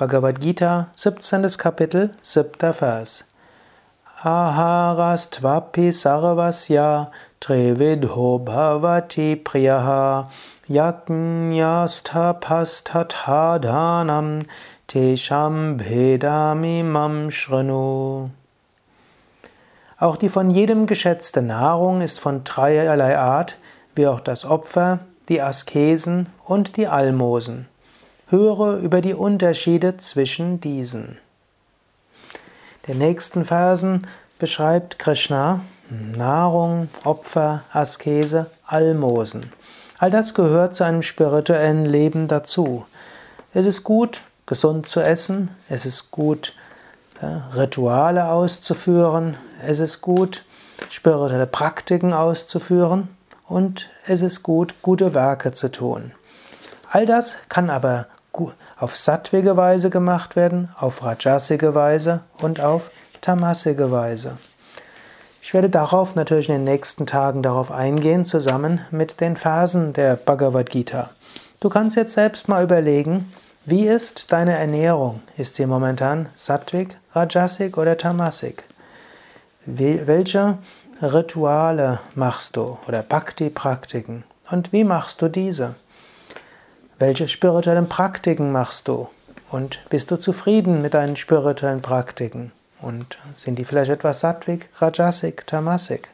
Bhagavad Gita, 17. Kapitel, 7. Vers. Aharastvapi sarvasya trividho bhavati priyaha yajnyastapastathadanam tesham bhedami mam shranu. Auch die von jedem geschätzte Nahrung ist von dreierlei Art, wie auch das Opfer, die Askesen und die Almosen. Höre über die Unterschiede zwischen diesen. Den nächsten Versen beschreibt Krishna Nahrung, Opfer, Askese, Almosen. All das gehört zu einem spirituellen Leben dazu. Es ist gut, gesund zu essen, es ist gut, Rituale auszuführen, es ist gut, spirituelle Praktiken auszuführen und es ist gut, gute Werke zu tun. All das kann aber auf sattwige Weise gemacht werden, auf rajasige Weise und auf tamasige Weise. Ich werde darauf natürlich in den nächsten Tagen darauf eingehen, zusammen mit den Versen der Bhagavad Gita. Du kannst jetzt selbst mal überlegen, wie ist deine Ernährung? Ist sie momentan sattwig, rajasig oder tamasig? Welche Rituale machst du oder Bhakti-Praktiken? Und wie machst du diese? Welche spirituellen Praktiken machst du? Und bist du zufrieden mit deinen spirituellen Praktiken? Und sind die vielleicht etwas sattwig, rajasik, tamasik?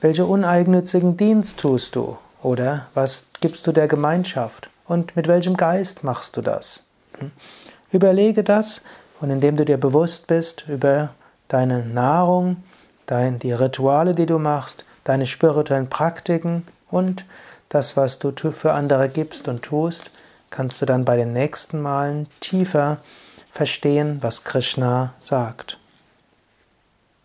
Welche uneigennützigen Dienst tust du? Oder was gibst du der Gemeinschaft? Und mit welchem Geist machst du das? Hm? Überlege das und indem du dir bewusst bist über deine Nahrung, dein, die Rituale, die du machst, deine spirituellen Praktiken und das, was du für andere gibst und tust, kannst du dann bei den nächsten Malen tiefer verstehen, was Krishna sagt.